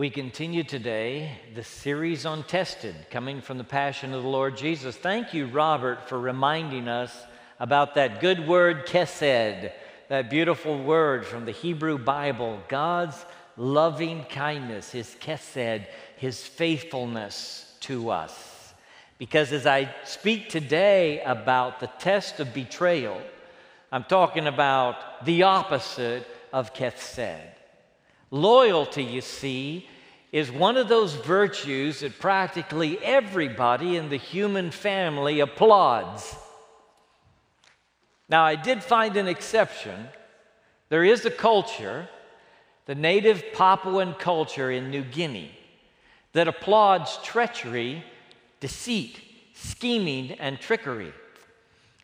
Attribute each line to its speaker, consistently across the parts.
Speaker 1: We continue today the series on tested, coming from the Passion of the Lord Jesus. Thank you, Robert, for reminding us about that good word, kesed, that beautiful word from the Hebrew Bible, God's loving kindness, His kesed, His faithfulness to us. Because as I speak today about the test of betrayal, I'm talking about the opposite of kesed. Loyalty, you see, is one of those virtues that practically everybody in the human family applauds. Now, I did find an exception. There is a culture, the native Papuan culture in New Guinea, that applauds treachery, deceit, scheming, and trickery.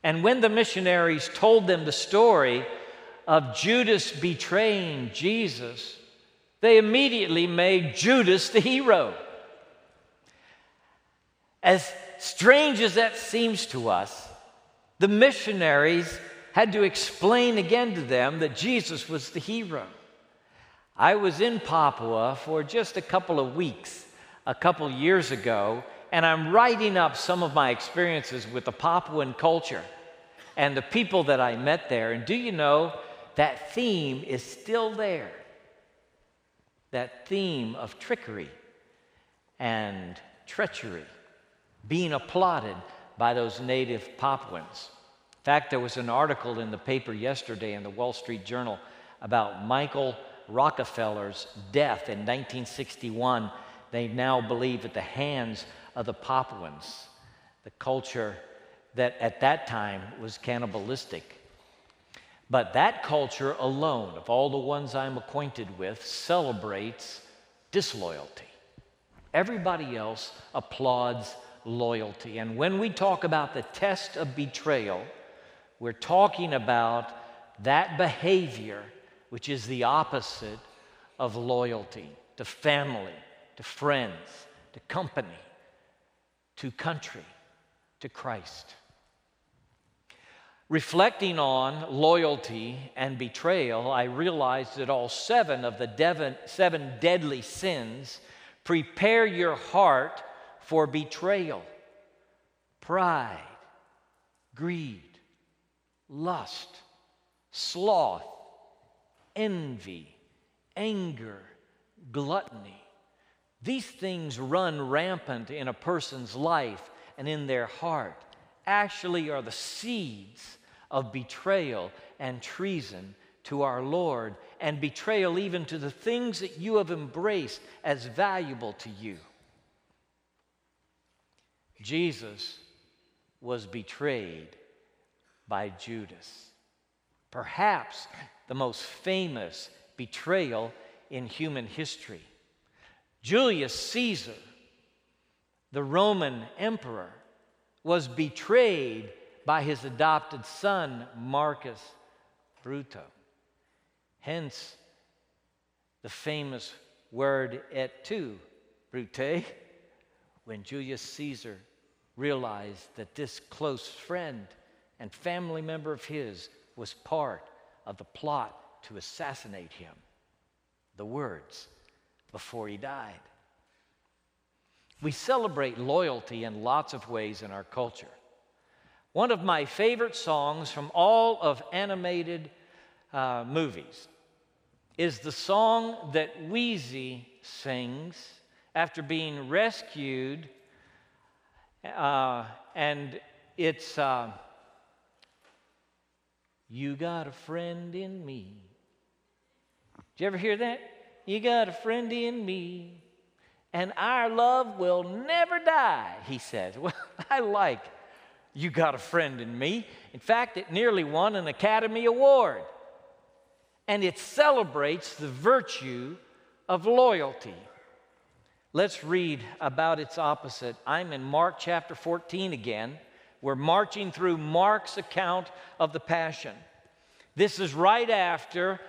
Speaker 1: And when the missionaries told them the story of Judas betraying Jesus, they immediately made Judas the hero. As strange as that seems to us, the missionaries had to explain again to them that Jesus was the hero. I was in Papua for just a couple of weeks a couple years ago, and I'm writing up some of my experiences with the Papuan culture and the people that I met there. And do you know that theme is still there? That theme of trickery and treachery being applauded by those native Papuans. In fact, there was an article in the paper yesterday in the Wall Street Journal about Michael Rockefeller's death in 1961. They now believe at the hands of the Papuans, the culture that at that time was cannibalistic. But that culture alone, of all the ones I'm acquainted with, celebrates disloyalty. Everybody else applauds loyalty. And when we talk about the test of betrayal, we're talking about that behavior which is the opposite of loyalty to family, to friends, to company, to country, to Christ. Reflecting on loyalty and betrayal, I realized that all seven of the seven deadly sins prepare your heart for betrayal pride, greed, lust, sloth, envy, anger, gluttony. These things run rampant in a person's life and in their heart actually are the seeds of betrayal and treason to our Lord, and betrayal even to the things that you have embraced as valuable to you. Jesus was betrayed by Judas. Perhaps the most famous betrayal in human history. Julius Caesar, the Roman emperor, was betrayed by his adopted son, Marcus Brutus. Hence, the famous word et tu, Brute, when Julius Caesar realized that this close friend and family member of his was part of the plot to assassinate him. The words before he died. We celebrate loyalty in lots of ways in our culture. One of my favorite songs from all of animated uh, movies is the song that Wheezy sings after being rescued, uh, and it's uh, You Got a Friend in Me. Did you ever hear that? You got a friend in me and our love will never die, he says. Well, I like You Got a Friend in Me. In fact, it nearly won an Academy Award. And it celebrates the virtue of loyalty. Let's read about its opposite. I'm in Mark chapter 14 again. We're marching through Mark's account of the Passion. This is right after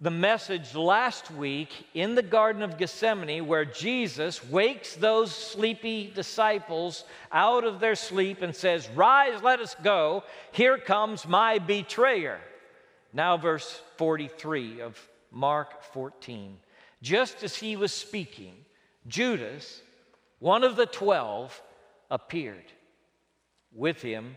Speaker 1: the message last week in the Garden of Gethsemane where Jesus wakes those sleepy disciples out of their sleep and says, Rise, let us go. Here comes my betrayer. Now, verse 43 of Mark 14. Just as he was speaking, Judas, one of the twelve, appeared. With him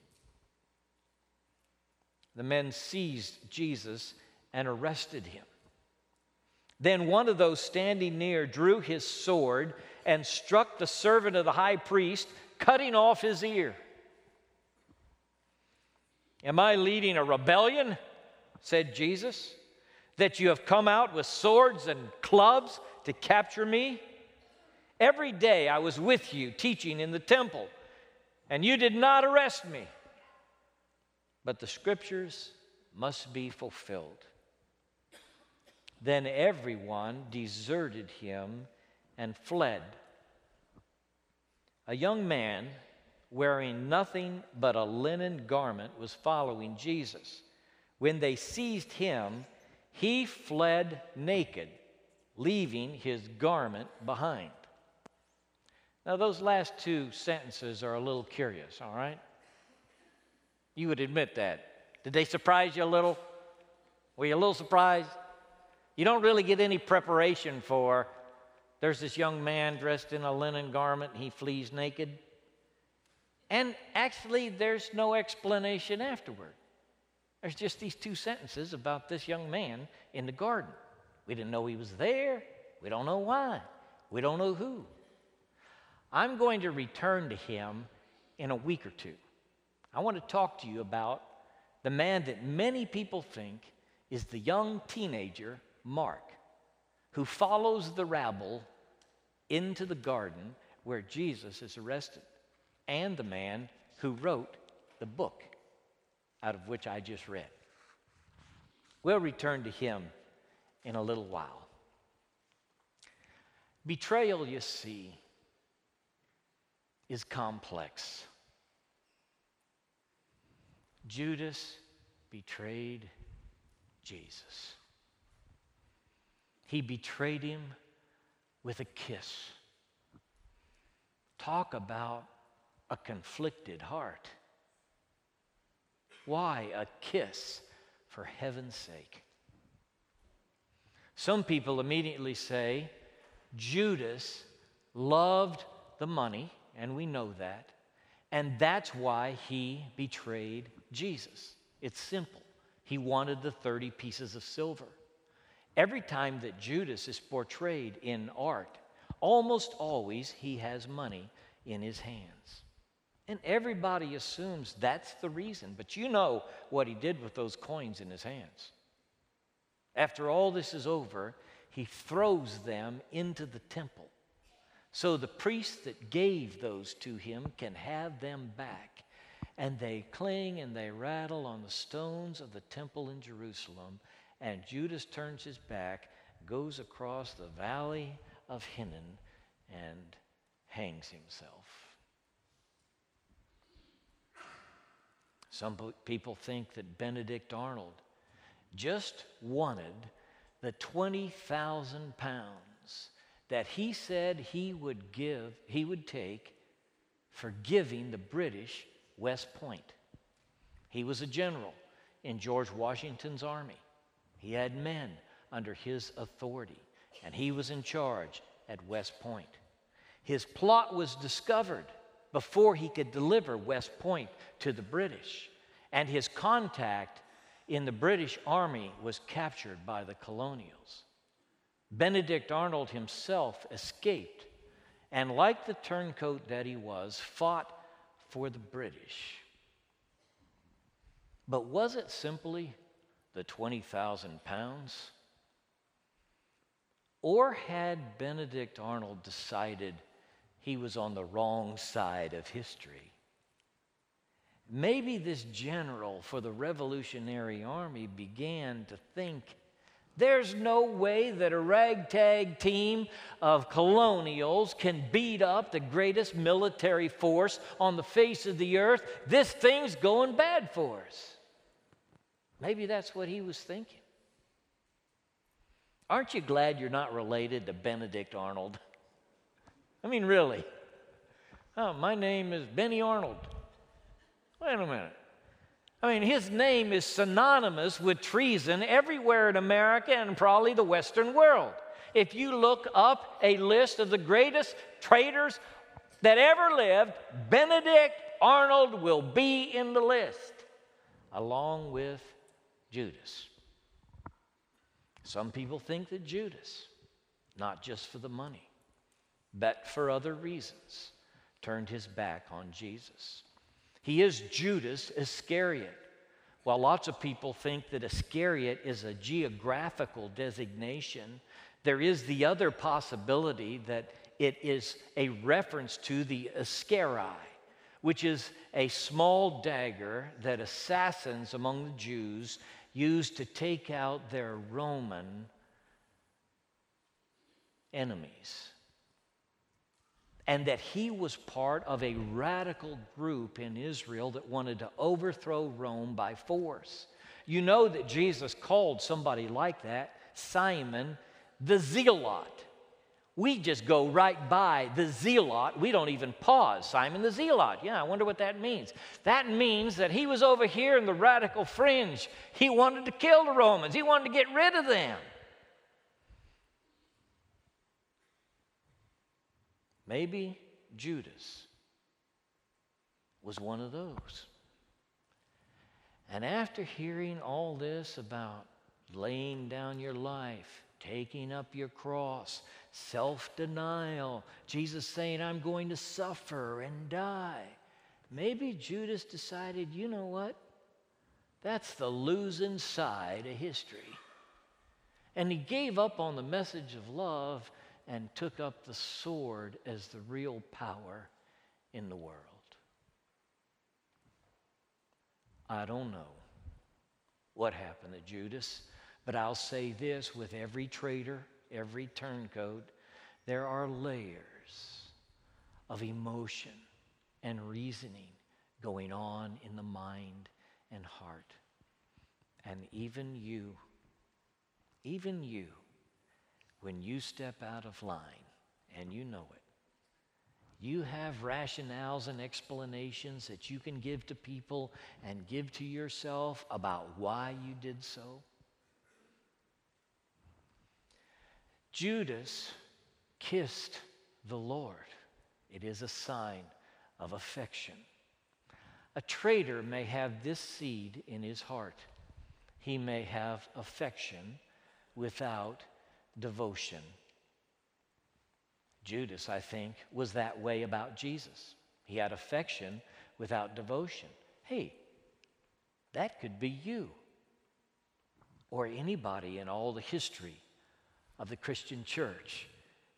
Speaker 1: The men seized Jesus and arrested him. Then one of those standing near drew his sword and struck the servant of the high priest, cutting off his ear. Am I leading a rebellion? said Jesus, that you have come out with swords and clubs to capture me? Every day I was with you teaching in the temple, and you did not arrest me. But the scriptures must be fulfilled. Then everyone deserted him and fled. A young man wearing nothing but a linen garment was following Jesus. When they seized him, he fled naked, leaving his garment behind. Now, those last two sentences are a little curious, all right? You would admit that. Did they surprise you a little? Were you a little surprised? You don't really get any preparation for there's this young man dressed in a linen garment, he flees naked. And actually, there's no explanation afterward. There's just these two sentences about this young man in the garden. We didn't know he was there. We don't know why. We don't know who. I'm going to return to him in a week or two. I want to talk to you about the man that many people think is the young teenager, Mark, who follows the rabble into the garden where Jesus is arrested, and the man who wrote the book out of which I just read. We'll return to him in a little while. Betrayal, you see, is complex. Judas betrayed Jesus. He betrayed him with a kiss. Talk about a conflicted heart. Why a kiss, for heaven's sake? Some people immediately say Judas loved the money, and we know that, and that's why he betrayed Jesus. It's simple. He wanted the 30 pieces of silver. Every time that Judas is portrayed in art, almost always he has money in his hands. And everybody assumes that's the reason, but you know what he did with those coins in his hands. After all this is over, he throws them into the temple. So the priest that gave those to him can have them back. And they cling and they rattle on the stones of the temple in Jerusalem and Judas turns his back, goes across the valley of Hinnom, and hangs himself. Some people think that Benedict Arnold just wanted the 20,000 pounds that he said he would give, he would take for giving the British West Point. He was a general in George Washington's army. He had men under his authority, and he was in charge at West Point. His plot was discovered before he could deliver West Point to the British, and his contact in the British Army was captured by the colonials. Benedict Arnold himself escaped, and like the turncoat that he was, fought for the British. But was it simply the 20,000 pounds? Or had Benedict Arnold decided he was on the wrong side of history? Maybe this general for the Revolutionary Army began to think There's no way that a ragtag team of colonials can beat up the greatest military force on the face of the earth. This thing's going bad for us. Maybe that's what he was thinking. Aren't you glad you're not related to Benedict Arnold? I mean, really. Oh, my name is Benny Arnold. Wait a minute. I mean, his name is synonymous with treason everywhere in America and probably the Western world. If you look up a list of the greatest traitors that ever lived, Benedict Arnold will be in the list, along with Judas. Some people think that Judas, not just for the money, but for other reasons, turned his back on Jesus. He is Judas Iscariot. While lots of people think that Iscariot is a geographical designation, there is the other possibility that it is a reference to the Iscari, which is a small dagger that assassins among the Jews used to take out their Roman enemies and that he was part of a radical group in Israel that wanted to overthrow Rome by force. You know that Jesus called somebody like that Simon the Zealot. We just go right by the zealot. We don't even pause. Simon the Zealot. Yeah, I wonder what that means. That means that he was over here in the radical fringe. He wanted to kill the Romans, he wanted to get rid of them. Maybe Judas was one of those. And after hearing all this about laying down your life, taking up your cross, self denial, Jesus saying, I'm going to suffer and die, maybe Judas decided, you know what? That's the losing side of history. And he gave up on the message of love and took up the sword as the real power in the world. I don't know what happened to Judas, but I'll say this with every traitor, every turncoat, there are layers of emotion and reasoning going on in the mind and heart. And even you, even you, when you step out of line, and you know it, you have rationales and explanations that you can give to people and give to yourself about why you did so. Judas kissed the Lord. It is a sign of affection. A traitor may have this seed in his heart. He may have affection without devotion. Judas, I think, was that way about Jesus. He had affection without devotion. Hey, that could be you or anybody in all the history of the Christian church.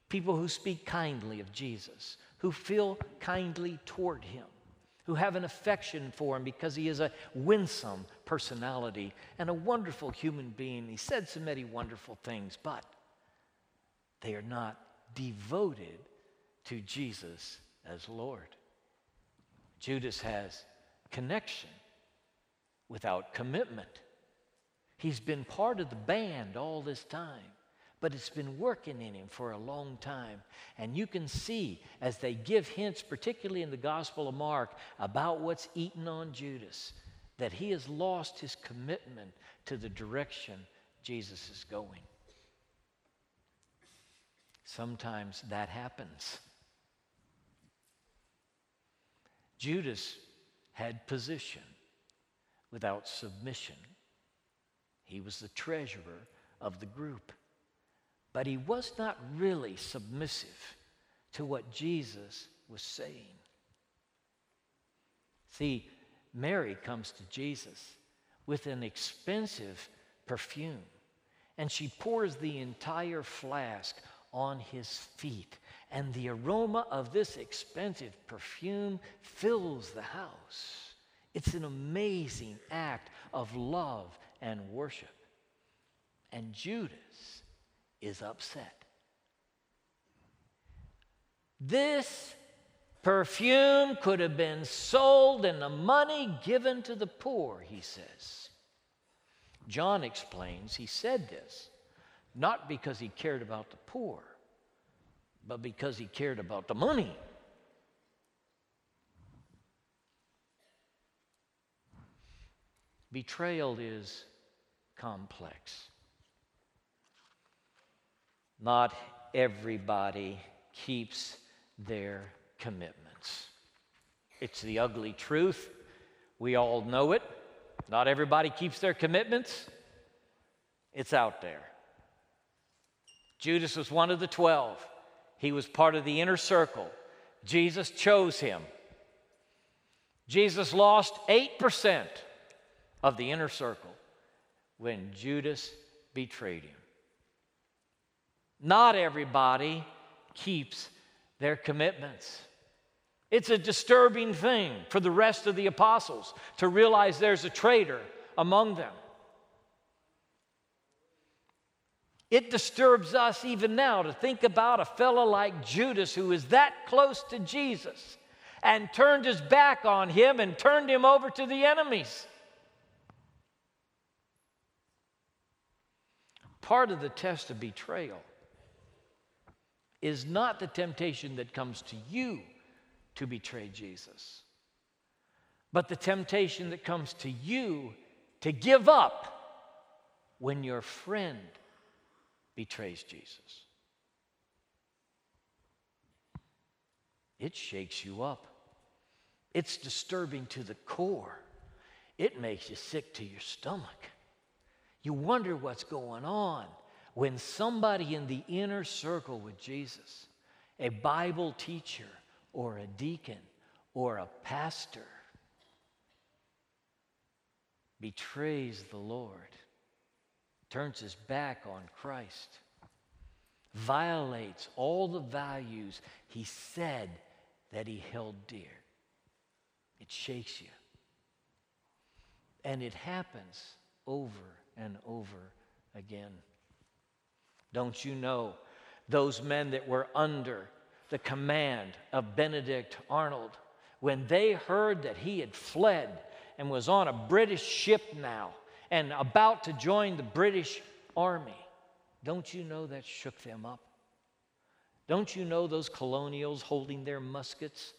Speaker 1: People who speak kindly of Jesus, who feel kindly toward him, who have an affection for him because he is a winsome personality and a wonderful human being. He said so many wonderful things, but they are not devoted to Jesus as Lord. Judas has connection without commitment. He's been part of the band all this time, but it's been working in him for a long time. And you can see as they give hints, particularly in the Gospel of Mark, about what's eaten on Judas, that he has lost his commitment to the direction Jesus is going. Sometimes that happens. Judas had position without submission. He was the treasurer of the group. But he was not really submissive to what Jesus was saying. See, Mary comes to Jesus with an expensive perfume, and she pours the entire flask on his feet. And the aroma of this expensive perfume fills the house. It's an amazing act of love and worship. And Judas is upset. This perfume could have been sold and the money given to the poor, he says. John explains he said this not because he cared about the poor, but because he cared about the money. Betrayal is complex. Not everybody keeps their commitments. It's the ugly truth. We all know it. Not everybody keeps their commitments. It's out there. Judas was one of the 12. He was part of the inner circle. Jesus chose him. Jesus lost 8% of the inner circle when Judas betrayed him. Not everybody keeps their commitments. It's a disturbing thing for the rest of the apostles to realize there's a traitor among them. It disturbs us even now to think about a fellow like Judas who is that close to Jesus and turned his back on him and turned him over to the enemies. Part of the test of betrayal is not the temptation that comes to you to betray Jesus, but the temptation that comes to you to give up when your friend betrays Jesus. It shakes you up. It's disturbing to the core. It makes you sick to your stomach. You wonder what's going on when somebody in the inner circle with Jesus, a Bible teacher or a deacon or a pastor, betrays the Lord turns his back on Christ, violates all the values he said that he held dear. It shakes you. And it happens over and over again. Don't you know those men that were under the command of Benedict Arnold, when they heard that he had fled and was on a British ship now, and about to join the British Army. Don't you know that shook them up? Don't you know those colonials holding their muskets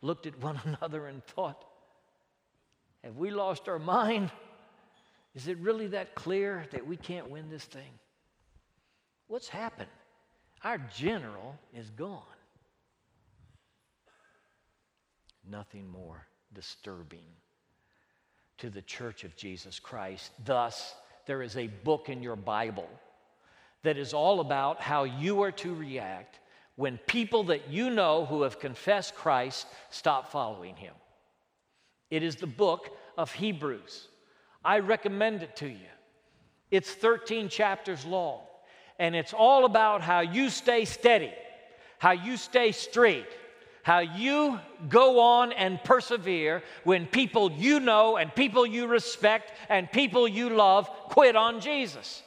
Speaker 1: looked at one another and thought, Have we lost our mind? Is it really that clear that we can't win this thing? What's happened? Our general is gone. Nothing more disturbing to the church of Jesus Christ. Thus, there is a book in your Bible that is all about how you are to react when people that you know who have confessed Christ stop following him. It is the book of Hebrews. I recommend it to you. It's 13 chapters long, and it's all about how you stay steady, how you stay straight, how you go on and persevere when people you know and people you respect and people you love quit on Jesus.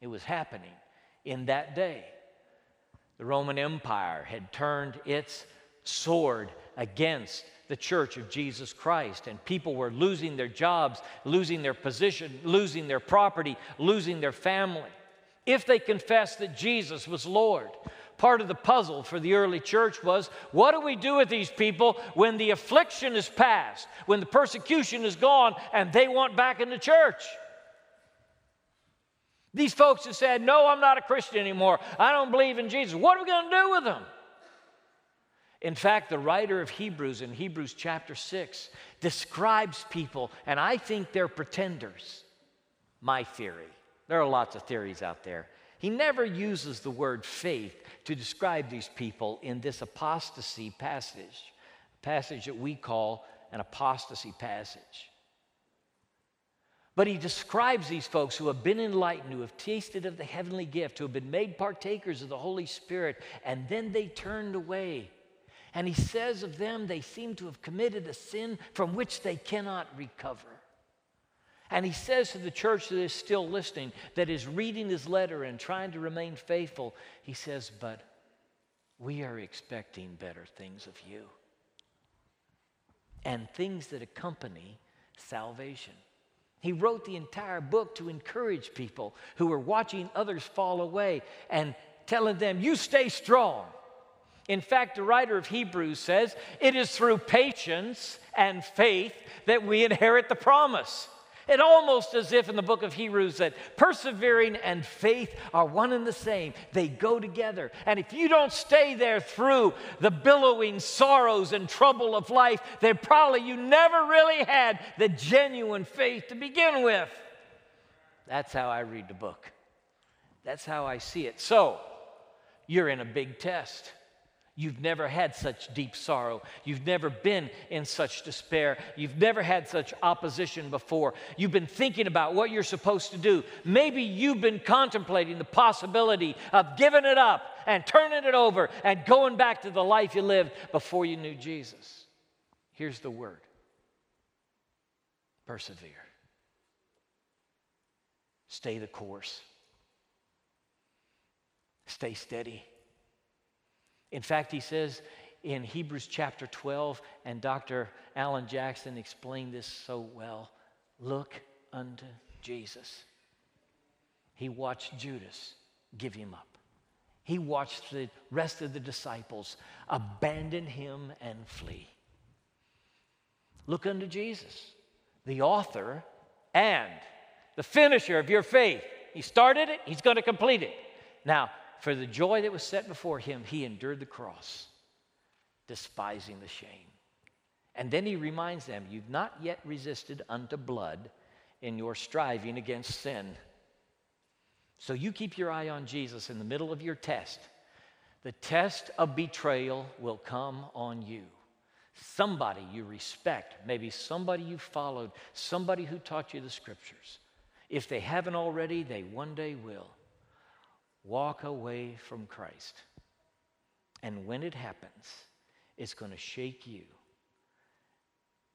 Speaker 1: It was happening in that day. The Roman Empire had turned its sword against the church of Jesus Christ, and people were losing their jobs, losing their position, losing their property, losing their family. If they confessed that Jesus was Lord, part of the puzzle for the early church was what do we do with these people when the affliction is past, when the persecution is gone, and they want back in the church? These folks have said, No, I'm not a Christian anymore. I don't believe in Jesus. What are we going to do with them? In fact, the writer of Hebrews in Hebrews chapter 6 describes people, and I think they're pretenders. My theory. There are lots of theories out there. He never uses the word faith to describe these people in this apostasy passage, a passage that we call an apostasy passage. But he describes these folks who have been enlightened, who have tasted of the heavenly gift, who have been made partakers of the Holy Spirit, and then they turned away. And he says of them, they seem to have committed a sin from which they cannot recover. And he says to the church that is still listening, that is reading his letter and trying to remain faithful, he says, But we are expecting better things of you and things that accompany salvation. He wrote the entire book to encourage people who were watching others fall away and telling them, You stay strong. In fact, the writer of Hebrews says, It is through patience and faith that we inherit the promise. It almost as if in the book of Hebrews that persevering and faith are one and the same. They go together. And if you don't stay there through the billowing sorrows and trouble of life, then probably you never really had the genuine faith to begin with. That's how I read the book. That's how I see it. So, you're in a big test. You've never had such deep sorrow. You've never been in such despair. You've never had such opposition before. You've been thinking about what you're supposed to do. Maybe you've been contemplating the possibility of giving it up and turning it over and going back to the life you lived before you knew Jesus. Here's the word persevere, stay the course, stay steady. In fact, he says in Hebrews chapter 12, and Dr. Alan Jackson explained this so well look unto Jesus. He watched Judas give him up. He watched the rest of the disciples abandon him and flee. Look unto Jesus, the author and the finisher of your faith. He started it, he's going to complete it. Now, for the joy that was set before him, he endured the cross, despising the shame. And then he reminds them, You've not yet resisted unto blood in your striving against sin. So you keep your eye on Jesus in the middle of your test. The test of betrayal will come on you. Somebody you respect, maybe somebody you followed, somebody who taught you the scriptures. If they haven't already, they one day will walk away from Christ. And when it happens, it's going to shake you.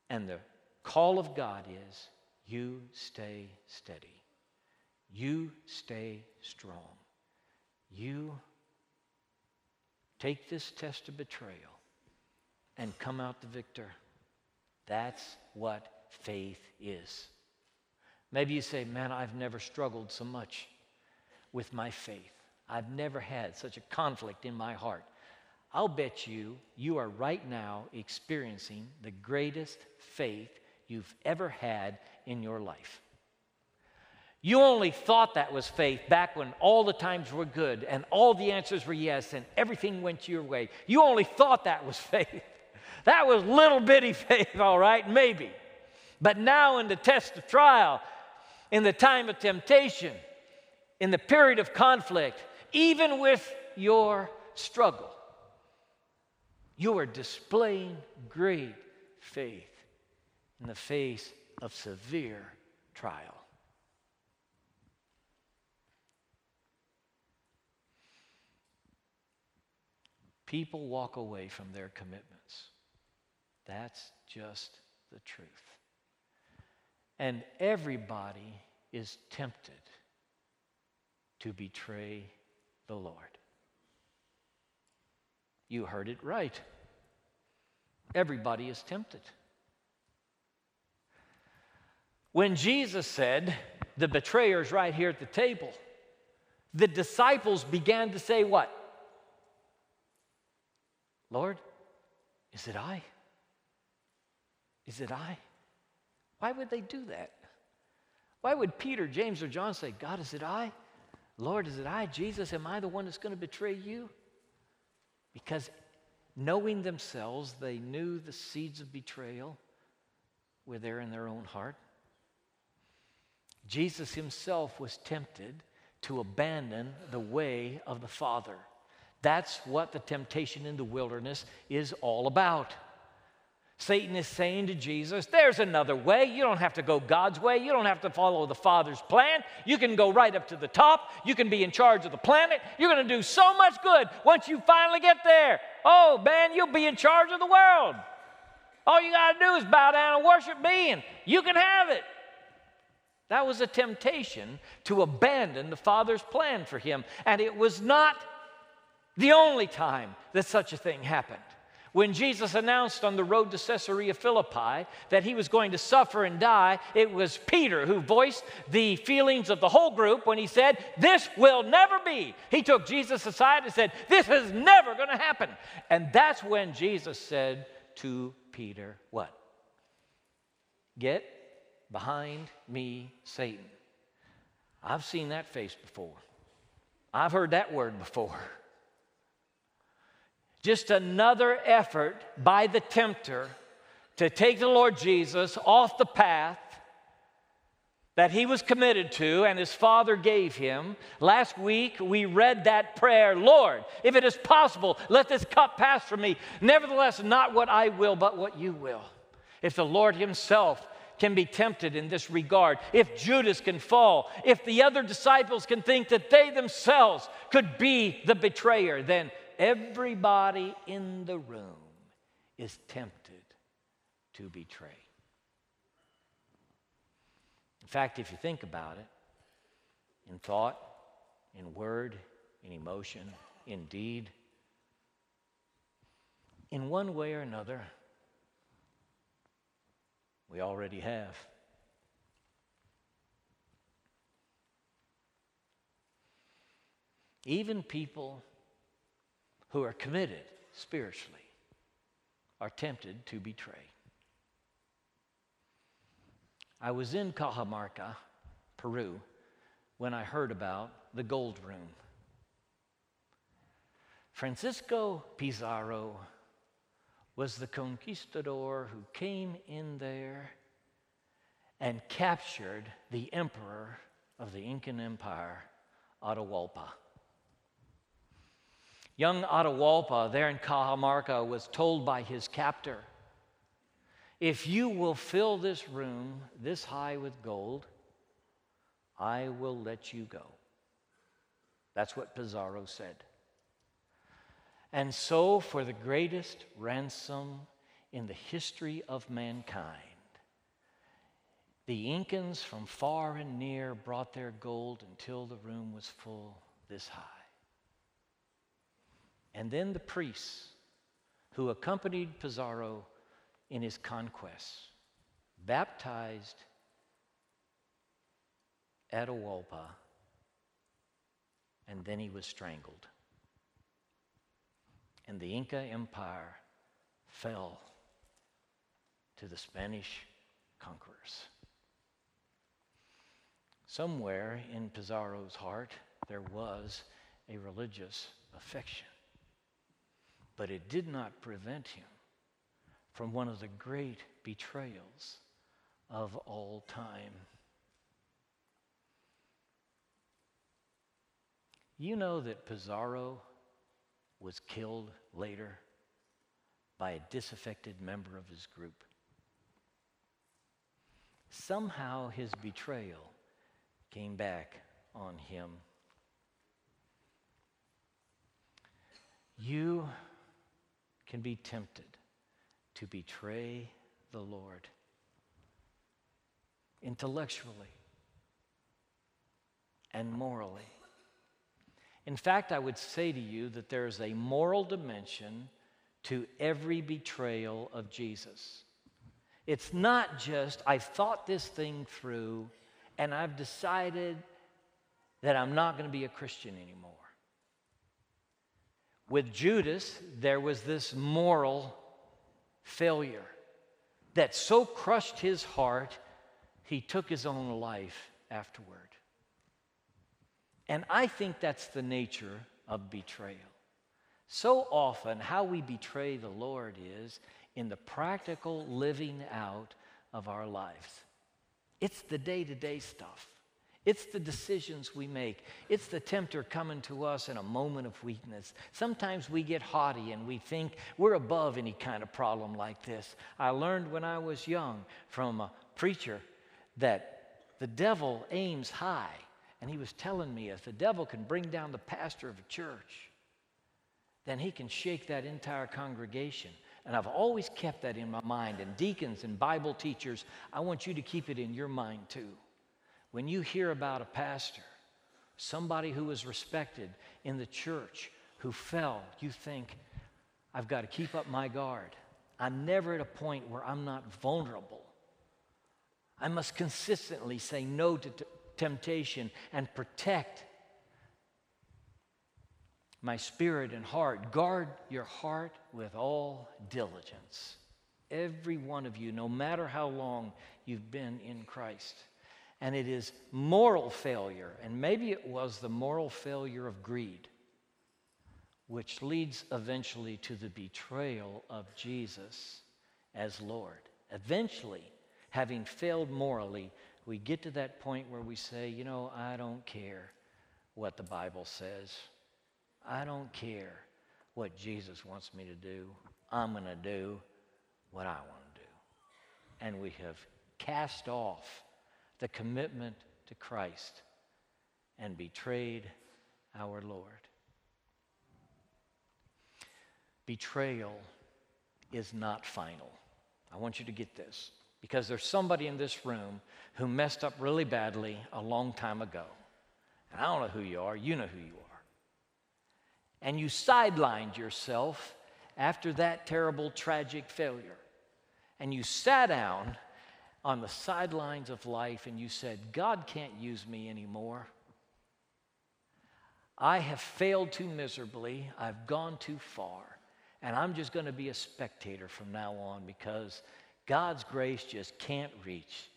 Speaker 1: And the call of God is you stay steady, you stay strong, you take this test of betrayal and come out the victor. That's what faith is. Maybe you say, Man, I've never struggled so much with my faith. I've never had such a conflict in my heart. I'll bet you, you are right now experiencing the greatest faith you've ever had in your life. You only thought that was faith back when all the times were good and all the answers were yes and everything went your way. You only thought that was faith. That was little bitty faith, all right, maybe. But now, in the test of trial, in the time of temptation, in the period of conflict, even with your struggle, you are displaying great faith in the face of severe trial. People walk away from their commitments. That's just the truth. And everybody is tempted to betray the Lord. You heard it right. Everybody is tempted. When Jesus said, the betrayer's right here at the table, the disciples began to say, What? Lord, is it I? Is it I? Why would they do that? Why would Peter, James, or John say, God, is it I? Lord, is it I, Jesus? Am I the one that's going to betray you? Because knowing themselves, they knew the seeds of betrayal were there in their own heart. Jesus himself was tempted to abandon the way of the Father. That's what the temptation in the wilderness is all about. Satan is saying to Jesus, There's another way. You don't have to go God's way. You don't have to follow the Father's plan. You can go right up to the top. You can be in charge of the planet. You're going to do so much good once you finally get there. Oh, man, you'll be in charge of the world. All you got to do is bow down and worship me, and you can have it. That was a temptation to abandon the Father's plan for him. And it was not the only time that such a thing happened. When Jesus announced on the road to Caesarea Philippi that he was going to suffer and die, it was Peter who voiced the feelings of the whole group when he said, This will never be. He took Jesus aside and said, This is never going to happen. And that's when Jesus said to Peter, What? Get behind me, Satan. I've seen that face before, I've heard that word before. Just another effort by the tempter to take the Lord Jesus off the path that he was committed to and his father gave him. Last week we read that prayer Lord, if it is possible, let this cup pass from me. Nevertheless, not what I will, but what you will. If the Lord himself can be tempted in this regard, if Judas can fall, if the other disciples can think that they themselves could be the betrayer, then everybody in the room is tempted to betray. In fact, if you think about it, in thought, in word, in emotion, in deed, in one way or another, we already have. Even people who are committed spiritually are tempted to betray. I was in Cajamarca, Peru, when I heard about the gold room. Francisco Pizarro was the conquistador who came in there and captured the emperor of the Incan Empire, Atahualpa. Young Atahualpa, there in Cajamarca, was told by his captor If you will fill this room this high with gold, I will let you go. That's what Pizarro said. And so, for the greatest ransom in the history of mankind, the Incans from far and near brought their gold until the room was full this high. And then the priests who accompanied Pizarro in his conquests baptized Atahualpa, and then he was strangled. And the Inca Empire fell to the Spanish conquerors. Somewhere in Pizarro's heart, there was a religious affection but it did not prevent him from one of the great betrayals of all time. You know that Pizarro was killed later by a disaffected member of his group. Somehow his betrayal came back on him. You can be tempted to betray the Lord intellectually and morally. In fact, I would say to you that there is a moral dimension to every betrayal of Jesus. It's not just, I've thought this thing through and I've decided that I'm not going to be a Christian anymore. With Judas, there was this moral failure that so crushed his heart, he took his own life afterward. And I think that's the nature of betrayal. So often, how we betray the Lord is in the practical living out of our lives. It's the day to day stuff. It's the decisions we make. It's the tempter coming to us in a moment of weakness. Sometimes we get haughty and we think we're above any kind of problem like this. I learned when I was young from a preacher that the devil aims high. And he was telling me if the devil can bring down the pastor of a church, then he can shake that entire congregation. And I've always kept that in my mind. And deacons and Bible teachers, I want you to keep it in your mind too When you hear about a pastor, somebody who was respected in the church who fell, you think, I've got to keep up my guard. I'm never at a point where I'm not vulnerable. I must consistently say no to t- temptation and protect my spirit and heart. Guard your heart with all diligence. Every one of you, no matter how long you've been in Christ. And it is moral failure, and maybe it was the moral failure of greed, which leads eventually to the betrayal of Jesus as Lord. Eventually, having failed morally, we get to that point where we say, you know, I don't care what the Bible says. I don't care what Jesus wants me to do. I'm going to do what I want to do. And we have cast off the commitment to Christ and betrayed our Lord. Betrayal is not final. I want you to get this because there's somebody in this room who messed up really badly a long time ago. And I don't know who you are, you know who you are and you sidelined yourself after that terrible, tragic failure. And you sat down on the sidelines of life and you said, God can't use me anymore. I have failed too miserably. I've gone too far. And I'm just going to be a spectator from now on because God's grace just can't reach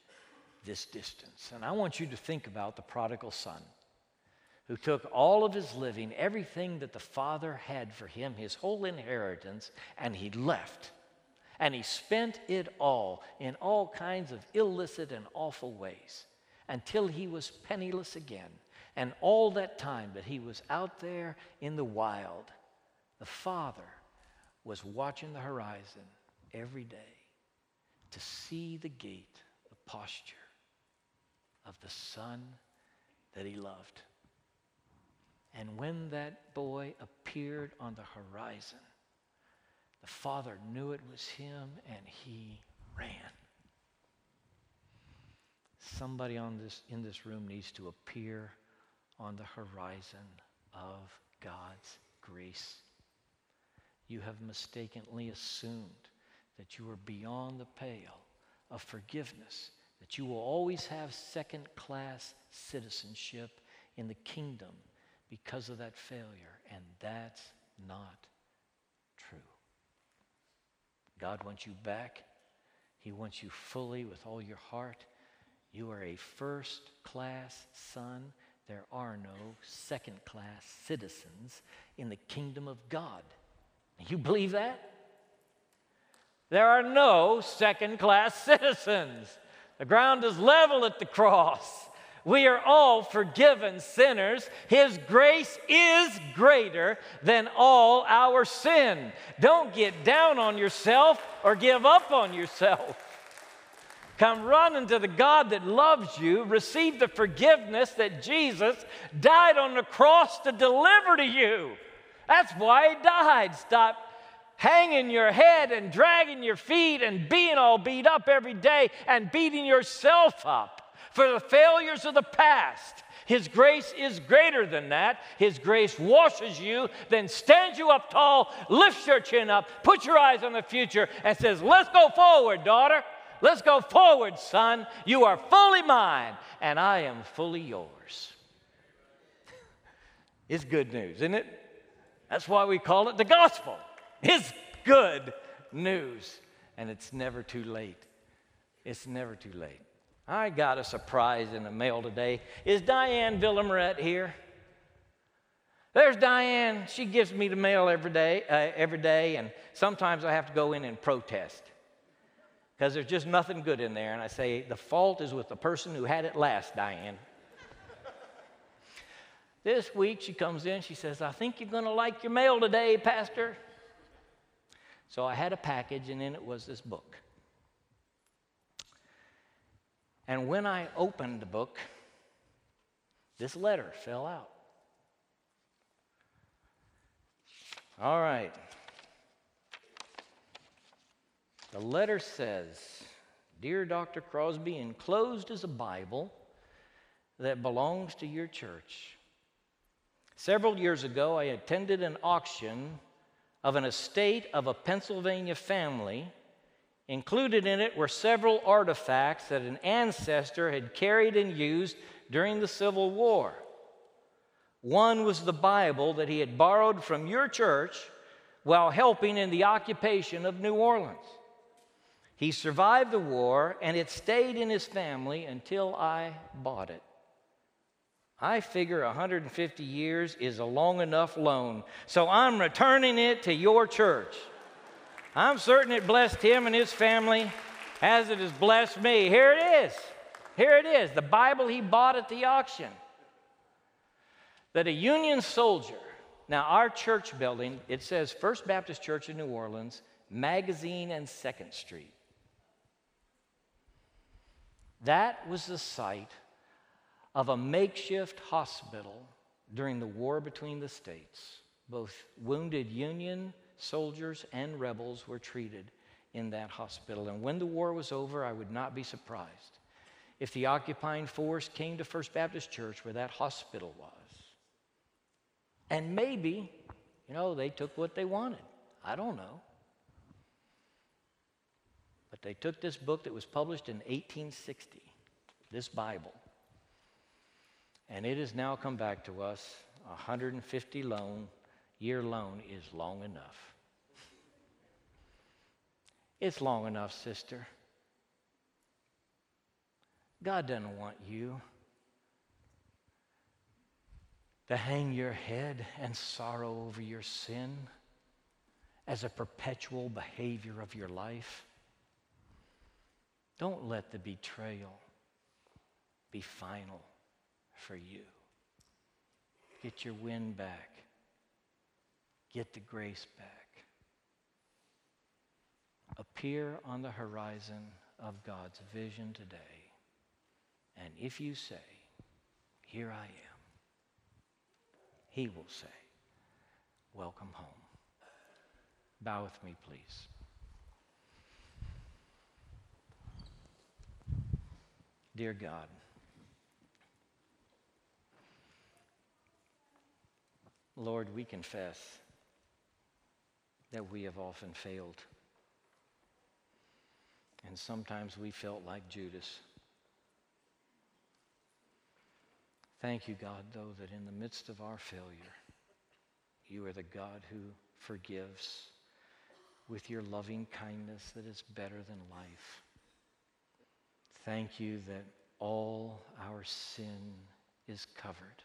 Speaker 1: this distance. And I want you to think about the prodigal son who took all of his living, everything that the Father had for him, his whole inheritance, and he left. And he spent it all in all kinds of illicit and awful ways until he was penniless again. And all that time that he was out there in the wild, the Father was watching the horizon every day to see the gait, the posture of the Son that he loved. And when that boy appeared on the horizon, the father knew it was him and he ran. Somebody on this, in this room needs to appear on the horizon of God's grace. You have mistakenly assumed that you are beyond the pale of forgiveness, that you will always have second class citizenship in the kingdom because of that failure, and that's not. God wants you back. He wants you fully with all your heart. You are a first class son. There are no second class citizens in the kingdom of God. You believe that? There are no second class citizens. The ground is level at the cross. We are all forgiven sinners. His grace is greater than all our sin. Don't get down on yourself or give up on yourself. Come running to the God that loves you. Receive the forgiveness that Jesus died on the cross to deliver to you. That's why He died. Stop hanging your head and dragging your feet and being all beat up every day and beating yourself up for the failures of the past. His grace is greater than that. His grace washes you, then stands you up tall, lifts your chin up, puts your eyes on the future, and says, Let's go forward, daughter. Let's go forward, son. You are fully mine, and I am fully yours. it's good news, isn't it? That's why we call it the gospel. It's good news, and it's never too late. It's never too late. I got a surprise in the mail today. Is Diane Villamaret here? There's Diane. She gives me the mail every day, uh, every day, and sometimes I have to go in and protest because there's just nothing good in there. And I say, the fault is with the person who had it last, Diane. this week she comes in, she says, I think you're going to like your mail today, Pastor. So I had a package, and in it was this book. And when I opened the book, this letter fell out. All right. The letter says Dear Dr. Crosby, enclosed is a Bible that belongs to your church. Several years ago, I attended an auction of an estate of a Pennsylvania family. Included in it were several artifacts that an ancestor had carried and used during the Civil War. One was the Bible that he had borrowed from your church while helping in the occupation of New Orleans. He survived the war and it stayed in his family until I bought it. I figure 150 years is a long enough loan, so I'm returning it to your church. I'm certain it blessed him and his family as it has blessed me. Here it is. Here it is the Bible he bought at the auction. That a Union soldier, now our church building, it says First Baptist Church in New Orleans, Magazine and Second Street. That was the site of a makeshift hospital during the war between the states. Both wounded Union soldiers and rebels were treated in that hospital. And when the war was over, I would not be surprised if the occupying force came to First Baptist Church where that hospital was. And maybe, you know, they took what they wanted. I don't know. But they took this book that was published in 1860, this Bible, and it has now come back to us. 150 loan, year loan is long enough. It's long enough, sister. God doesn't want you to hang your head and sorrow over your sin as a perpetual behavior of your life. Don't let the betrayal be final for you. Get your wind back. Get the grace back. Appear on the horizon of God's vision today. And if you say, Here I am, He will say, Welcome home. Bow with me, please. Dear God, Lord, we confess that we have often failed. And sometimes we felt like Judas. Thank you, God, though, that in the midst of our failure, you are the God who forgives with your loving kindness that is better than life. Thank you that all our sin is covered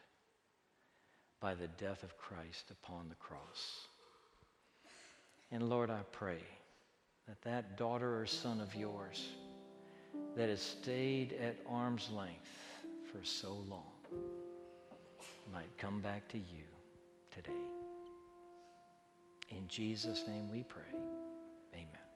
Speaker 1: by the death of Christ upon the cross. And Lord, I pray that that daughter or son of yours that has stayed at arm's length for so long might come back to you today. In Jesus' name we pray. Amen.